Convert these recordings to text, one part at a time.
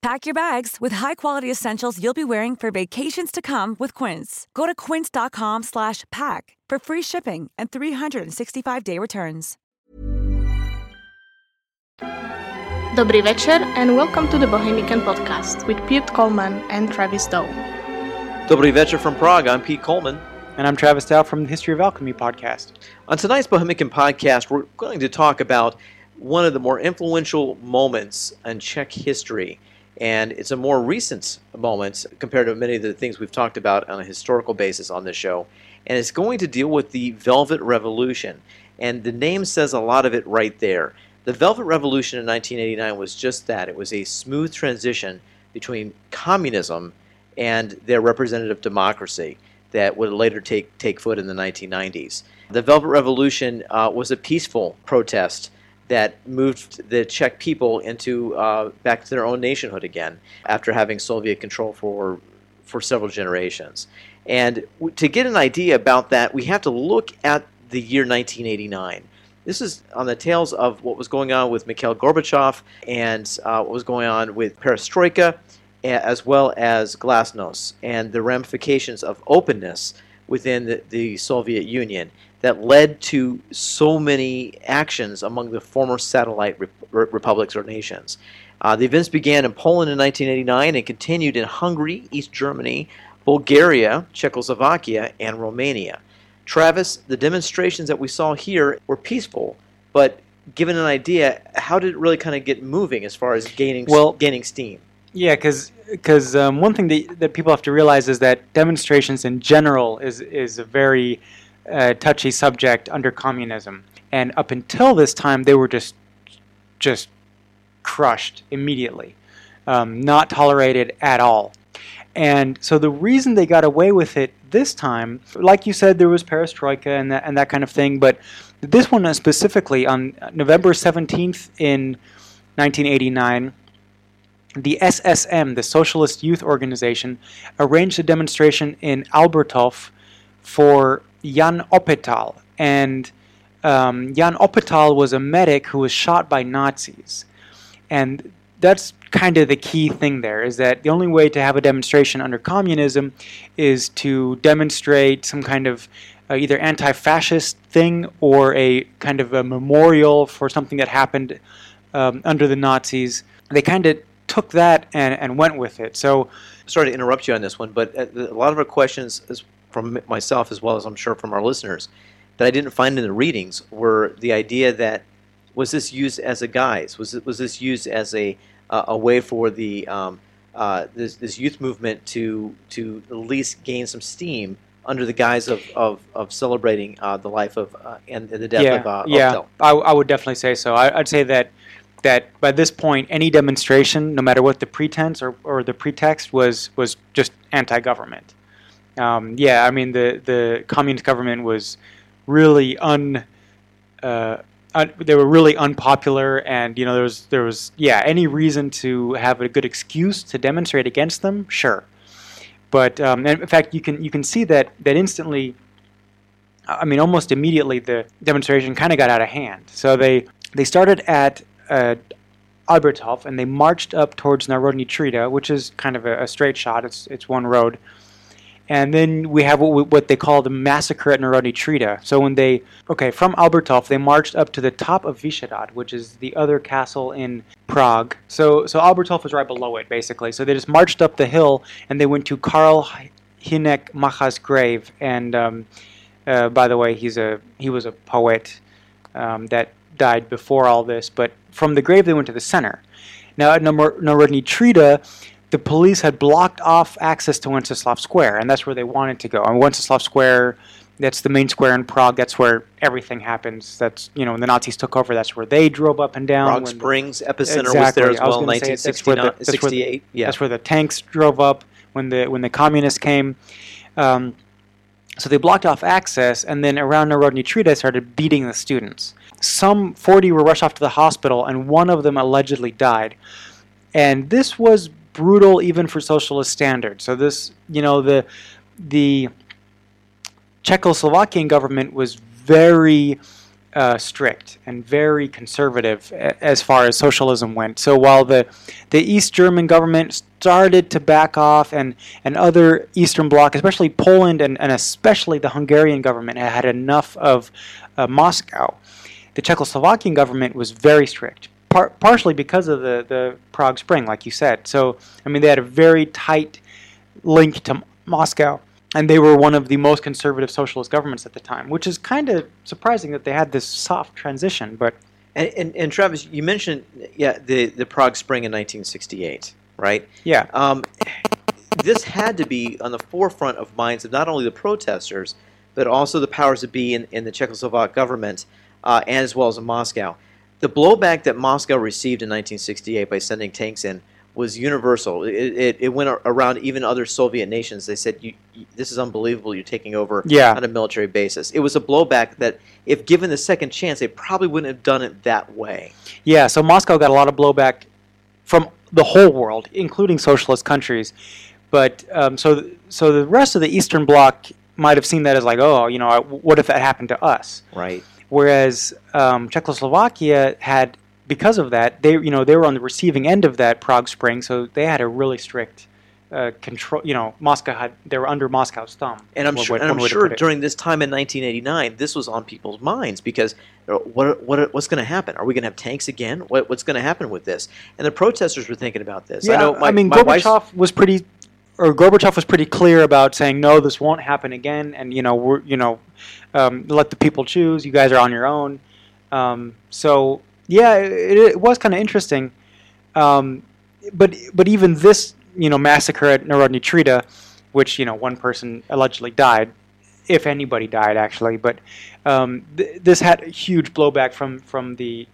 Pack your bags with high-quality essentials you'll be wearing for vacations to come with Quince. Go to quince.com slash pack for free shipping and 365-day returns. Dobry večer and welcome to the Bohemican Podcast with Pete Collman and Travis Dow. Dobry večer from Prague. I'm Pete Collman. And I'm Travis Dow from the History of Alchemy podcast. On tonight's Bohemican podcast, we're going to talk about one of the more influential moments in Czech history. And it's a more recent moment compared to many of the things we've talked about on a historical basis on this show. And it's going to deal with the Velvet Revolution. And the name says a lot of it right there. The Velvet Revolution in 1989 was just that. It was a smooth transition between communism and their representative democracy that would later take, take foot in the 1990s. The Velvet Revolution uh, was a peaceful protest that moved the Czech people into uh, back to their own nationhood again after having Soviet control for for several generations. And w- to get an idea about that, we have to look at the year 1989. This is on the tails of what was going on with Mikhail Gorbachev and uh, what was going on with Perestroika, as well as Glasnost, and the ramifications of openness within the, the Soviet Union that led to so many actions among the former satellite rep- republics or nations. Uh, the events began in Poland in 1989 and continued in Hungary, East Germany, Bulgaria, Czechoslovakia, and Romania. Travis, the demonstrations that we saw here were peaceful, but given an idea, how did it really kind of get moving as far as gaining Well- gaining steam? Yeah, because um, one thing that, that people have to realize is that demonstrations in general is is a very uh, touchy subject under communism, and up until this time they were just just crushed immediately, um, not tolerated at all. And so the reason they got away with it this time, like you said, there was perestroika and that, and that kind of thing, but this one specifically on November 17th in 1989, the SSM, the Socialist Youth Organization, arranged a demonstration in Albertov for Jan Opletal. And um, Jan Opletal was a medic who was shot by Nazis. And that's kind of the key thing there is that the only way to have a demonstration under communism is to demonstrate some kind of uh, either anti fascist thing or a kind of a memorial for something that happened um, under the Nazis. They kind of took that and, and went with it. So, sorry to interrupt you on this one, but uh, a lot of our questions from myself as well as I'm sure from our listeners that I didn't find in the readings were the idea that was this used as a guise? Was it was this used as a uh, a way for the um, uh, this, this youth movement to to at least gain some steam under the guise of of, of celebrating uh, the life of uh, and, and the death yeah, of uh, yeah? I, I would definitely say so. I, I'd say that that by this point, any demonstration, no matter what the pretense or, or the pretext, was was just anti-government. Um, yeah, I mean the the communist government was really un. Uh, un- they were really unpopular, and you know there was there was yeah any reason to have a good excuse to demonstrate against them, sure. But um, in fact, you can you can see that that instantly. I mean, almost immediately, the demonstration kind of got out of hand. So they they started at uh, and they marched up towards Narodni Trida, which is kind of a, a straight shot. It's it's one road. And then we have what, what they call the massacre at Narodni Trida. So when they, okay, from Albertov, they marched up to the top of Vyšehrad, which is the other castle in Prague. So so Albertov was right below it, basically. So they just marched up the hill and they went to Karel Hynek Mácha's grave. And um, uh, by the way, he's a he was a poet um, that died before all this. But from the grave, they went to the center. Now at Narodni Trida, the police had blocked off access to Wenceslas Square, and that's where they wanted to go. And Wenceslas Square, that's the main square in Prague. That's where everything happens. That's you know when the Nazis took over, that's where they drove up and down. Prague Springs the, epicenter exactly. was there as well in 1968. yeah, that's where the tanks drove up when the when the communists came. Um, so they blocked off access, and then around Narodni Trida started beating the students. Some 40 were rushed off to the hospital, and one of them allegedly died. And this was brutal even for socialist standards. So this, you know, the the Czechoslovakian government was very uh, strict and very conservative as far as socialism went. So while the the East German government started to back off, and and other Eastern Bloc, especially Poland and, and especially the Hungarian government, had enough of uh, Moscow. The Czechoslovakian government was very strict, par- partially because of the, the Prague Spring, like you said. So, I mean, they had a very tight link to Moscow, and they were one of the most conservative socialist governments at the time, which is kind of surprising that they had this soft transition. But and, and, and, Travis, you mentioned yeah the the Prague Spring in 1968, right? Yeah. Um, this had to be on the forefront of minds of not only the protesters, but also the powers that be in, in the Czechoslovak government, uh, and as well as in Moscow the blowback that Moscow received in 1968 by sending tanks in was universal. It, it, it went around even other Soviet nations. They said, you, "This is unbelievable. You're taking over yeah. on a military basis." It was a blowback that, if given the second chance, they probably wouldn't have done it that way. Yeah. So Moscow got a lot of blowback from the whole world, including socialist countries. But um, so so the rest of the Eastern Bloc might have seen that as like, oh, you know, what if that happened to us? Right. Whereas um, Czechoslovakia had, because of that, they you know they were on the receiving end of that Prague Spring, so they had a really strict uh, control. You know, Moscow had they were under Moscow's thumb. And I'm sure, and I'm sure during this time in 1989, this was on people's minds because uh, what what what's going to happen? Are we going to have tanks again? What, what's going to happen with this? And the protesters were thinking about this. Yeah, I, know my, I mean, Gorbachev was pretty or Gorbachev was pretty clear about saying no, this won't happen again, and you know we're you know um, let the people choose. You guys are on your own. Um, so yeah, it, it was kind of interesting. Um, but but even this you know massacre at Narodni Trida, which you know one person allegedly died, if anybody died actually, but um, th- this had huge blowback from from the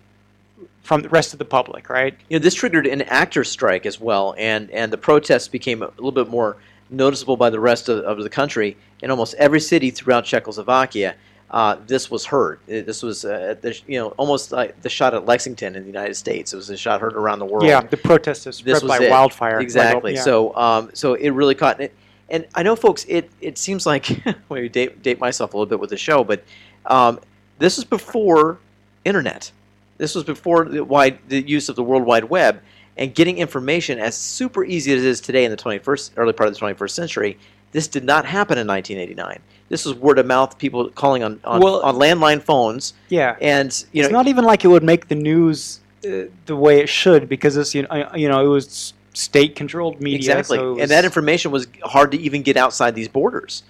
from the rest of the public, right? You know, this triggered an actor strike as well, and and the protests became a little bit more noticeable by the rest of, of the country. In almost every city throughout Czechoslovakia, uh, this was heard. This was, uh, the, you know, almost like the shot at Lexington in the United States. It was a shot heard around the world. Yeah, the protests spread by it. wildfire. Exactly. Like, yeah. So, um, so it really caught it. And I know, folks, it it seems like maybe date, date myself a little bit with the show, but um, this is before internet. This was before the wide the use of the World Wide Web and getting information as super easy as it is today in the 21st early part of the 21st century. This did not happen in 1989. This was word of mouth, people calling on on, well, on landline phones. Yeah, and you know, it's not even like it would make the news uh, the way it should because this, you know, you know, it was state-controlled media. Exactly, so was, and that information was hard to even get outside these borders.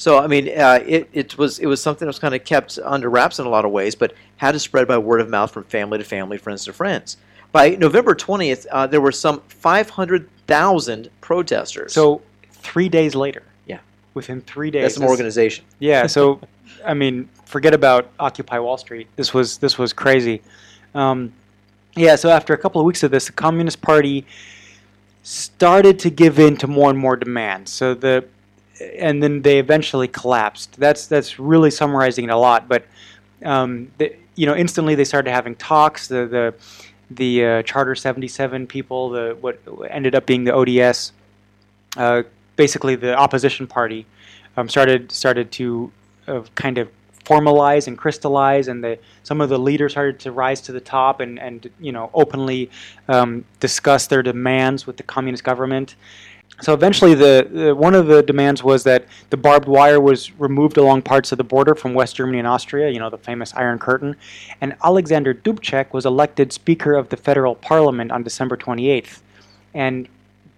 So I mean, uh, it, it was it was something that was kind of kept under wraps in a lot of ways, but had to spread by word of mouth from family to family, friends to friends. By November twentieth, uh, there were some five hundred thousand protesters. So three days later. Yeah. Within three days. That's some organization. Yeah. So, I mean, forget about Occupy Wall Street. This was this was crazy. Um, yeah. So after a couple of weeks of this, the Communist Party started to give in to more and more demands. So the and then they eventually collapsed. That's that's really summarizing it a lot. But um, the, you know, instantly they started having talks. The the the uh, Charter 77 people, the what ended up being the ODS, uh, basically the opposition party, um, started started to uh, kind of formalize and crystallize, and the, some of the leaders started to rise to the top and, and you know openly um, discuss their demands with the communist government. So eventually, the, one of the demands was that the barbed wire was removed along parts of the border from West Germany and Austria. You know, the famous Iron Curtain. And Alexander Dubček was elected Speaker of the Federal Parliament on December 28th. And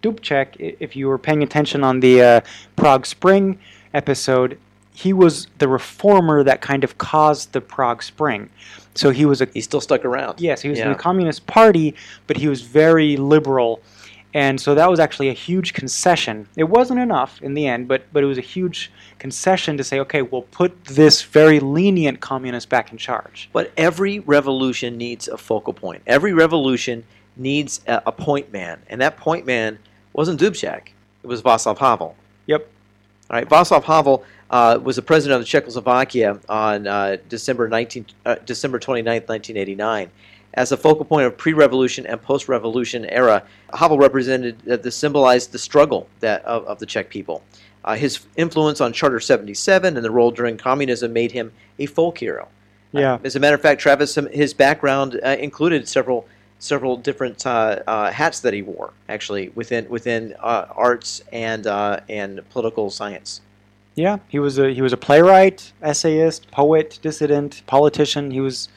Dubček, if you were paying attention on the uh, Prague Spring episode, he was the reformer that kind of caused the Prague Spring. So he was a He still stuck around. yes, he was in the Communist Party, but he was very liberal, and so that was actually a huge concession. It wasn't enough in the end, but but it was a huge concession to say, okay, we'll put this very lenient communist back in charge. But every revolution needs a focal point. Every revolution needs a, a point man, and that point man wasn't Dubček. It was Václav Havel. Yep. All right, Václav Havel uh, was the president of Czechoslovakia on uh, December 19, uh, December 29th, 1989. As a focal point of pre-revolution and post-revolution era, Havel represented uh, the symbolized the struggle that of, of the Czech people. Uh, his influence on Charter 77 and the role during communism made him a folk hero. Yeah. As a matter of fact, Travis, his background uh, included several several different uh, uh, hats that he wore, actually within within uh, arts and uh, and political science. Yeah, he was a he was a playwright, essayist, poet, dissident, politician. He was,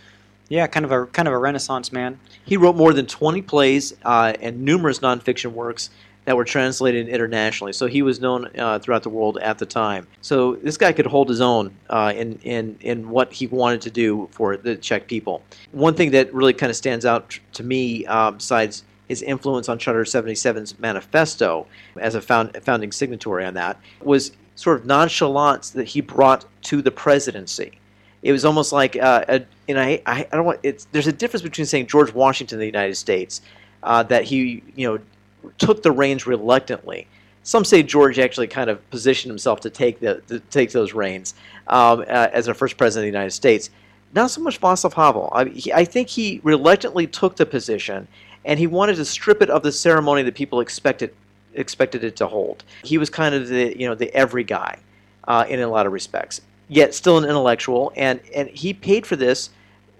yeah, kind of a kind of a Renaissance man. He wrote more than 20 plays uh, and numerous nonfiction works that were translated internationally. So he was known uh, throughout the world at the time. So this guy could hold his own uh, in, in, in what he wanted to do for the Czech people. One thing that really kind of stands out to me, uh, besides his influence on Charter 77's manifesto as a found, founding signatory on that, was sort of nonchalance that he brought to the presidency it was almost like uh, a, and I, I, don't want it's there's a difference between saying George Washington of the United States uh, that he you know took the reins reluctantly. Some say George actually kind of positioned himself to take the to take those reins um, uh, as our first president of the United States. Not so much Václav Havel. I, he, I think he reluctantly took the position, and he wanted to strip it of the ceremony that people expected expected it to hold. He was kind of the you know the every guy uh, in a lot of respects yet still an intellectual, and, and he paid for this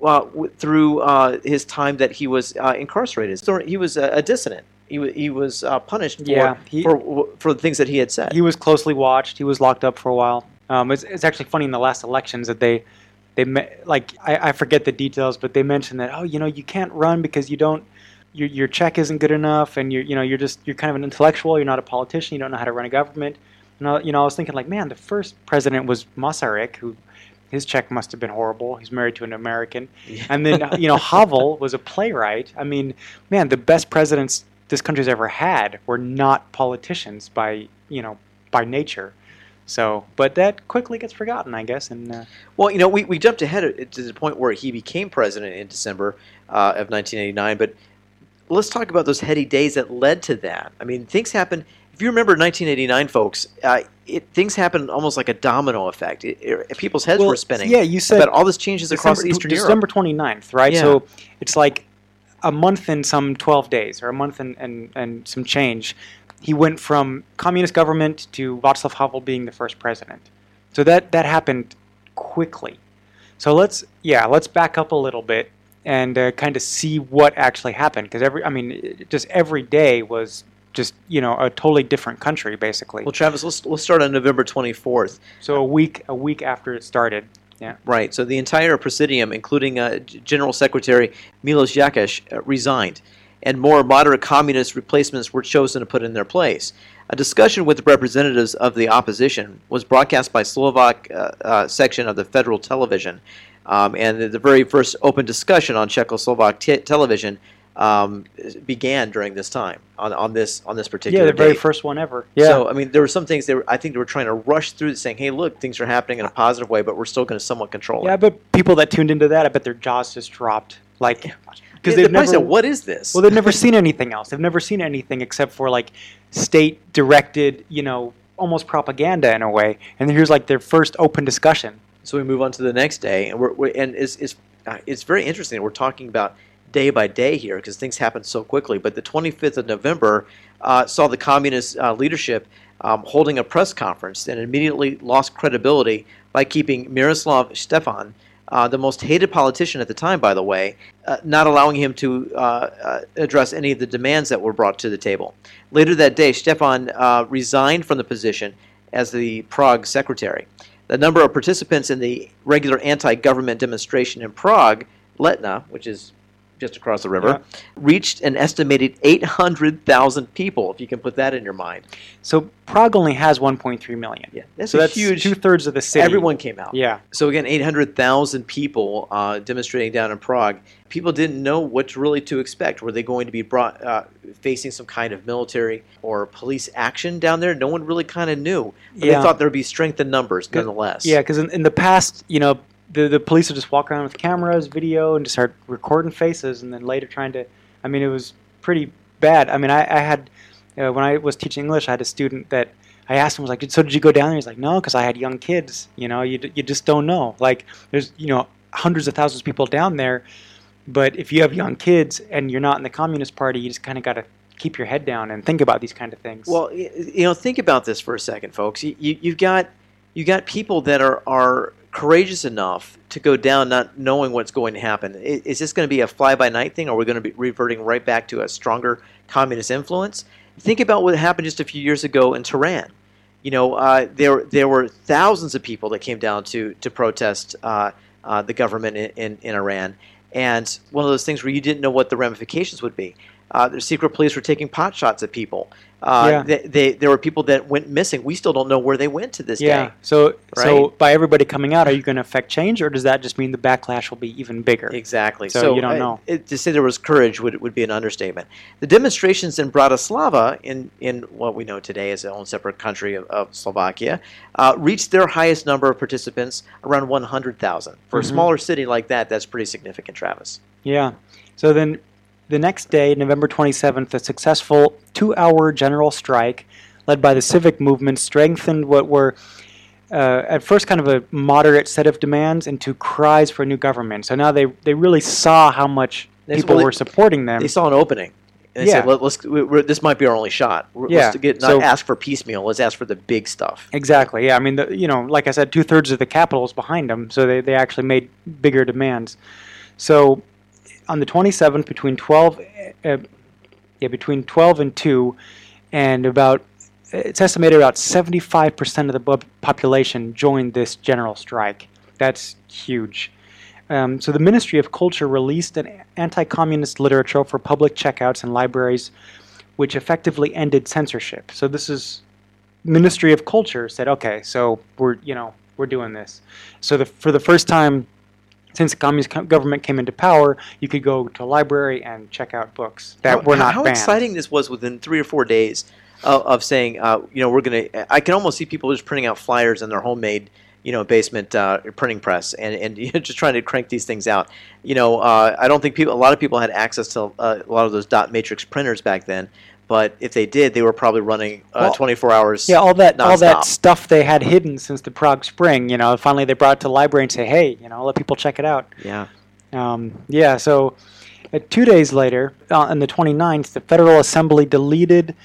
uh, w- through uh, his time that he was uh, incarcerated. So he was a, a dissident. He, wa he was uh, punished for, Yeah, he- for for the things that he had said. He was closely watched. He was locked up for a while. Um, it's, it's actually funny in the last elections that they, they me- like I, I forget the details, but they mentioned that oh you know you can't run because you don't your your check isn't good enough, and you're you know you're just you're kind of an intellectual. You're not a politician. You don't know how to run a government. And I, you know I was thinking like man, the first president was Masaryk, who his check must have been horrible. He's married to an American, and then you know Havel was a playwright. I mean, man, the best presidents this country's ever had were not politicians by you know by nature. So, but that quickly gets forgotten, I guess. And uh, Well, you know, we, we jumped ahead to the point where he became president in December uh, of 1989, but let's talk about those heady days that led to that. I mean, things happened. If you remember 1989, folks, uh, it, things happened almost like a domino effect. It, it- people's heads Well, were spinning. yeah, you said about all this changes across December, Eastern Europe. December 29th, right? Yeah. So it's like a month and some 12 days, or a month and, and, and some change. He went from communist government to Václav Havel being the first president. So that, that happened quickly. So let's, yeah, let's back up a little bit and uh, kind of see what actually happened. Because every, I mean, just every day was just, you know, a totally different country, basically. Well, Travis, let's, let's start on November 24th. So a week, a week after it started. Yeah. Right. So the entire presidium, including uh, General Secretary Milos Jakeš, uh, resigned, and more moderate communist replacements were chosen to put in their place. A discussion with the representatives of the opposition was broadcast by Slovak uh, uh, section of the federal television, um, and the very first open discussion on Czechoslovak te- television um, began during this time on, on this on this particular Yeah, the very date. first one ever. Yeah. So I mean, there were some things they were, I think they were trying to rush through, saying, "Hey, look, things are happening in a positive way, but we're still going to somewhat control Yeah, it." Yeah, but people that tuned into that, I bet their jaws just dropped. Like, because Yeah, they've they never. said, "What is this?" well, they've never seen anything else. They've never seen anything except for like state-directed, you know, almost propaganda in a way. And here's like their first open discussion. So we move on to the next day, and we're, we're and it's it's, uh, it's very interesting. We're talking about day by day here because things happen so quickly. But the 25th of November uh, saw the communist uh, leadership um, holding a press conference and immediately lost credibility by keeping Miroslav Stefan, uh, the most hated politician at the time, by the way, uh, not allowing him to uh, uh address any of the demands that were brought to the table. Later that day, Stefan uh, resigned from the position as the Prague secretary. The number of participants in the regular anti government demonstration in Prague, Letna, which is just across the river, yeah. reached an estimated 800,000 people, if you can put that in your mind. So Prague only has 1.3 million. Yeah, that's so that's huge. Two thirds of the city. Everyone came out. Yeah. So again, 800,000 people uh, demonstrating down in Prague. People didn't know what really to expect. Were they going to be brought uh, facing some kind of military or police action down there? No one really kind of knew. But yeah. they thought there would be strength in numbers, nonetheless. Yeah, because in, in the past, you know, the the police would just walk around with cameras, video, and just start recording faces, and then later trying to. I mean, it was pretty bad. I mean, I, I had uh, when I was teaching English, I had a student that I asked him, was like, "So did you go down there?" He's like, "No, because I had young kids. You know, you you just don't know. Like, there's you know hundreds of thousands of people down there, but if you have young kids and you're not in the Communist Party, you just kind of got to." keep your head down and think about these kind of things. Well, you know, think about this for a second, folks. You, you, you've got you got people that are are courageous enough to go down not knowing what's going to happen. Is this going to be a fly by night thing, or are we going to be reverting right back to a stronger communist influence? Think about what happened just a few years ago in Tehran. You know, uh, there there were thousands of people that came down to to protest uh, uh, the government in, in, in Iran, and one of those things where you didn't know what the ramifications would be. Uh, the secret police were taking pot shots at people. Uh, yeah. they, they, there were people that went missing. We still don't know where they went to this yeah. day. So, right? so by everybody coming out, are you going to affect change, or does that just mean the backlash will be even bigger? Exactly. So, so you don't know. It, to say there was courage would, would be an understatement. The demonstrations in Bratislava, in, in what we know today as a own separate country of, of Slovakia, uh, reached their highest number of participants, around 100,000. For mm-hmm. a smaller city like that, that's pretty significant, Travis. Yeah. So then the next day, November 27th, a successful two hour general strike led by the civic movement strengthened what were uh, at first kind of a moderate set of demands into cries for a new government. So now they, they really saw how much people were supporting them. They saw an opening. And they yeah. said, Let, us this might be our only shot. Yeah. Let's get, not so, ask for piecemeal. Let's ask for the big stuff. Exactly. Yeah. I mean, the, you know, like I said, two thirds of the capital is behind them, so they, they actually made bigger demands. So on the 27th between 12 uh, yeah between 12 and 2 and about it's estimated about 75% of the population joined this general strike. That's huge. Um, so the ministry of culture released an anti-communist literature for public checkouts in libraries which effectively ended censorship. So this is ministry of culture said okay so we're you know we're doing this. So the, for the first time since the communist government came into power, you could go to a library and check out books that how, were not how banned. exciting this was within three or four days of, of saying, uh, you know, we're going to. I can almost see people just printing out flyers in their homemade, you know, basement uh, printing press and and you know, just trying to crank these things out. You know, uh, I don't think people. A lot of people had access to uh, a lot of those dot matrix printers back then. But if they did, they were probably running uh, well, 24 hours. Yeah, all that all that stuff they had hidden since the Prague Spring. You know, finally they brought it to the library and say, "Hey, you know, let people check it out." Yeah. Um, yeah. So, uh, two days later, uh, on the 29th, the Federal Assembly deleted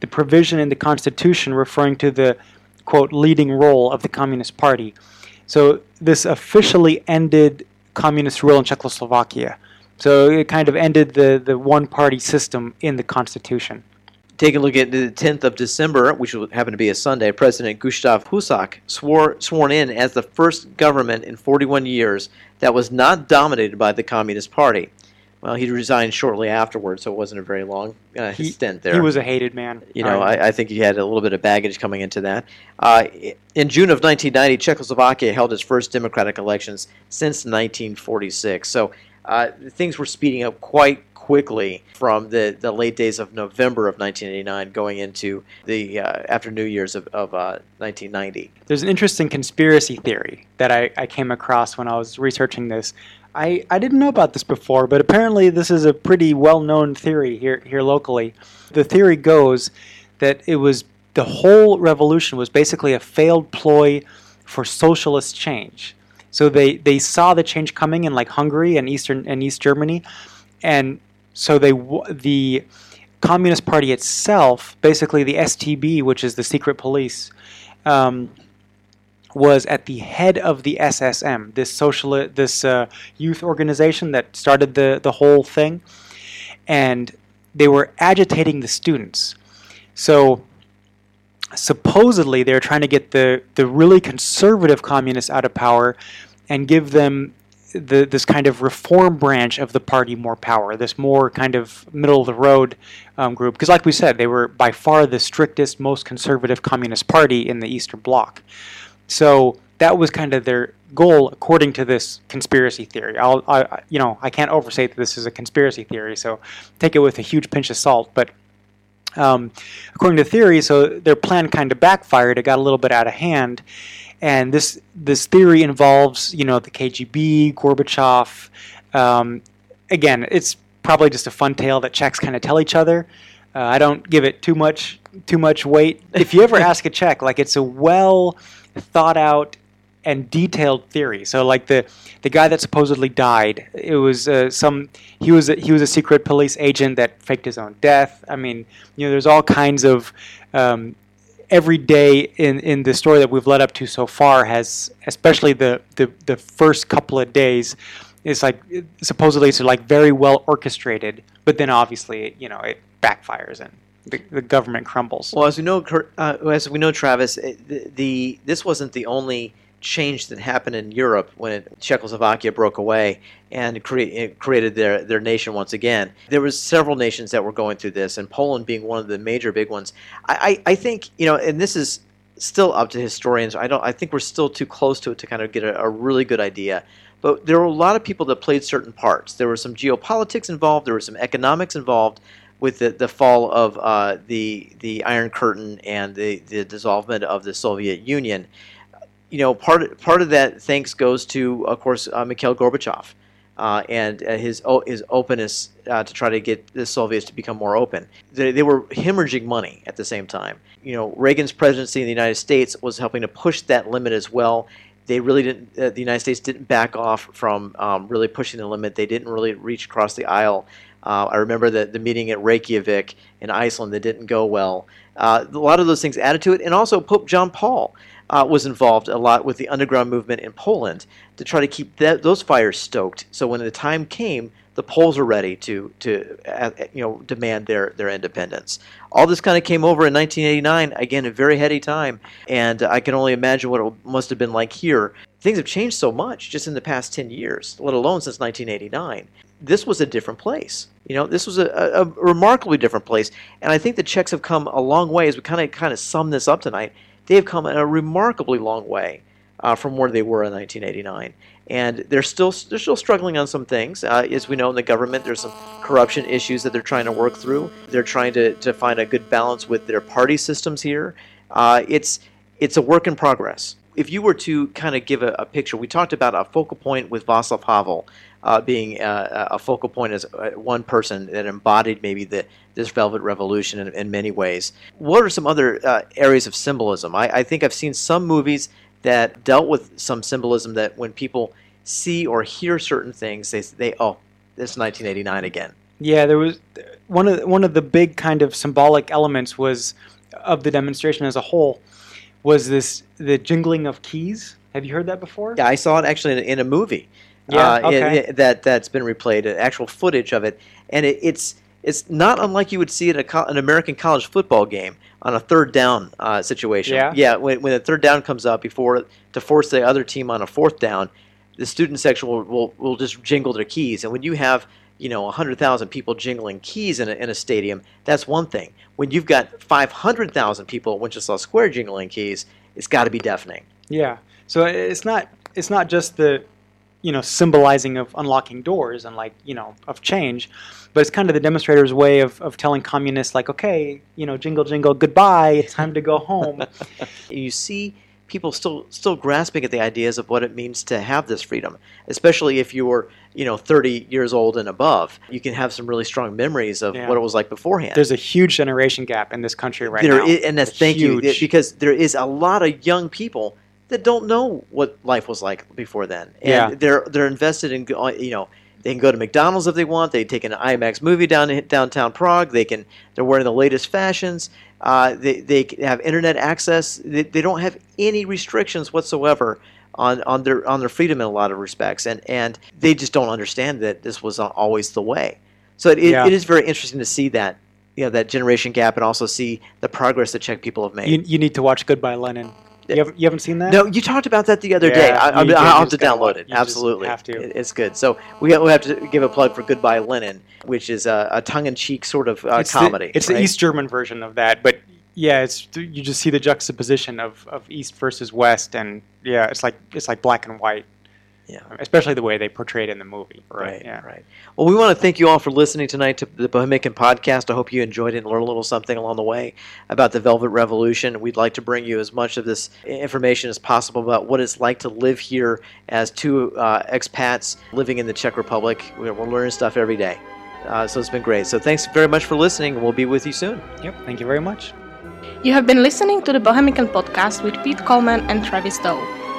the provision in the Constitution referring to the quote leading role of the Communist Party. So this officially ended communist rule in Czechoslovakia. So it kind of ended the, the one party system in the Constitution. Take a look at the 10th of December, which happened to be a Sunday. President Gustav Husak swore sworn in as the first government in 41 years that was not dominated by the Communist Party. Well, he resigned shortly afterwards, so it wasn't a very long uh, he, stint there. He was a hated man. You know, I, I, think he had a little bit of baggage coming into that. Uh, in June of 1990, Czechoslovakia held its first democratic elections since 1946. So uh, things were speeding up quite quickly from the, the late days of November of 1989 going into the uh, after New Year's of, of uh, 1990. There's an interesting conspiracy theory that I, I came across when I was researching this. I, I didn't know about this before, but apparently this is a pretty well known theory here, here locally. The theory goes that it was the whole revolution was basically a failed ploy for socialist change. So they, they saw the change coming in like Hungary and Eastern and East Germany, and so they the Communist Party itself, basically the STB, which is the secret police, um, was at the head of the SSM, this social, this uh, youth organization that started the the whole thing, and they were agitating the students. So supposedly they're trying to get the the really conservative communists out of power and give them the, this kind of reform branch of the party more power, this more kind of middle of the road um, group. Because, like we said, they were by far the strictest, most conservative communist party in the Eastern Bloc. So that was kind of their goal, according to this conspiracy theory. I'll, I, you know, I can't overstate that this is a conspiracy theory, so take it with a huge pinch of salt. But um, according to the theory, so their plan kind of backfired. It got a little bit out of hand, and this this theory involves you know the KGB, Gorbachev. Um, again, it's probably just a fun tale that Czechs kind of tell each other. Uh, I don't give it too much too much weight. If you ever ask a Czech, like it's a well thought out and detailed theory. So like the the guy that supposedly died, it was uh, some he was a, he was a secret police agent that faked his own death. I mean, you know, there's all kinds of um, every day in in the story that we've led up to so far has, especially the the, the first couple of days. It's like supposedly it's like very well orchestrated, but then obviously you know it backfires and the, the government crumbles. Well, as we know, uh, as we know, Travis, the, the this wasn't the only change that happened in Europe when Czechoslovakia broke away and cre- created their, their nation once again. There was several nations that were going through this, and Poland being one of the major big ones. I, I, I think you know, and this is still up to historians. I don't. I think we're still too close to it to kind of get a, a really good idea. But there were a lot of people that played certain parts. There was some geopolitics involved. There was some economics involved with the, the fall of uh, the the Iron Curtain and the, the dissolvement of the Soviet Union you know, part part of that thanks goes to, of course, uh, Mikhail Gorbachev uh, and uh, his his openness uh, to try to get the Soviets to become more open. They, they, were hemorrhaging money at the same time. You know, Reagan's presidency in the United States was helping to push that limit as well. They really didn't. Uh, the United States didn't back off from um, really pushing the limit. They didn't really reach across the aisle. Uh, I remember the, the meeting at Reykjavik in Iceland that didn't go well. a lot of those things added to it, and also Pope John Paul uh, was involved a lot with the underground movement in Poland to try to keep that, those fires stoked. So when the time came, the Poles were ready to to uh, you know demand their their independence. All this kind of came over in 1989. Again, a very heady time, and I can only imagine what it must have been like here. Things have changed so much just in the past 10 years, let alone since 1989. This was a different place. You know, this was a, a, remarkably different place, and I think the Czechs have come a long way. As we kind of kind of sum this up tonight, they have come a remarkably long way uh, from where they were in 1989, and they're still they're still struggling on some things. Uh, as we know in the government, there's some corruption issues that they're trying to work through. They're trying to, to find a good balance with their party systems here. Uh, it's it's a work in progress. If you were to kind of give a, a picture, we talked about a focal point with Václav Havel uh, being uh, a focal point as uh, one person that embodied maybe the, this Velvet Revolution in, in many ways. What are some other uh, areas of symbolism? I, I, think I've seen some movies that dealt with some symbolism that when people see or hear certain things, they, they oh, this 1989 again. Yeah, there was one of one of the big kind of symbolic elements was of the demonstration as a whole was this the jingling of keys. Have you heard that before? Yeah, I saw it actually in, in a movie. Yeah, uh, okay. it, it, that that's been replayed, uh, actual footage of it, and it, it's it's not unlike you would see at a co- an American college football game on a third down uh, situation. Yeah, yeah. When when a third down comes up before to force the other team on a fourth down, the student section will will, will just jingle their keys, and when you have you know 100,000 people jingling keys in a, in a stadium, that's one thing. When you've got 500,000 people at Wenceslas Square jingling keys, it's got to be deafening. Yeah. So it's not it's not just the you know symbolizing of unlocking doors and like you know of change but it's kind of the demonstrator's way of, of telling communists like okay you know jingle jingle goodbye it's time to go home. You see people still still grasping at the ideas of what it means to have this freedom especially if you were you know 30 years old and above. You can have some really strong memories of Yeah. what it was like beforehand. There's a huge generation gap in this country right There now. i- and that's It's thank you because there is a lot of young people that don't know what life was like before then, and Yeah. they're they're invested in you know They can go to McDonald's if they want. They take an IMAX movie down in downtown Prague. They can. They're wearing the latest fashions. Uh, they they have internet access. They, they don't have any restrictions whatsoever on, on their on their freedom in a lot of respects, and and they just don't understand that this was always the way. So it, Yeah. it is very interesting to see that you know that generation gap, and also see the progress that Czech people have made. You, you need to watch Goodbye Lenin. You haven't, you haven't seen that? No, you talked about that the other Yeah, day. I, I, you- you I'll have to download it. Absolutely, have to. It's good. So we have, we have to give a plug for Goodbye Lenin, which is a, a tongue-in-cheek sort of uh, it's comedy. The, it's the? East German version of that, but yeah, it's you just see the juxtaposition of, of East versus West, and yeah, it's like it's like black and white, Yeah. especially the way they portray it in the movie. But, Right, yeah. right. Well, we want to thank you all for listening tonight to the Bohemican Podcast. I hope you enjoyed it and learned a little something along the way about the Velvet Revolution. We'd like to bring you as much of this information as possible about what it's like to live here as two uh, expats living in the Czech Republic. We're, we're learning stuff every day. Uh, so it's been great. So thanks very much for listening, we'll be with you soon. Yep. Thank you very much. You have been listening to the Bohemican podcast with Pete Collman and Travis Dow.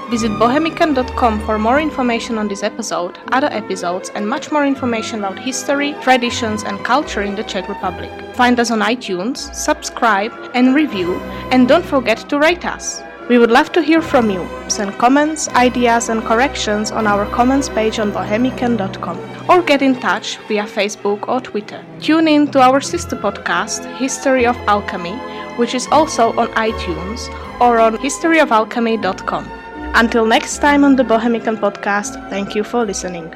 Visit bohemican.com for more information on this episode, other episodes, and much more information about history, traditions, and culture in the Czech Republic. Find us on iTunes, subscribe, and review, and don't forget to rate us. We would love to hear from you. Send comments, ideas, and corrections on our comments page on bohemican.com or get in touch via Facebook or Twitter. Tune in to our sister podcast, History of Alchemy, which is also on iTunes or on historyofalchemy.com. Until next time on the Bohemican podcast, thank you for listening.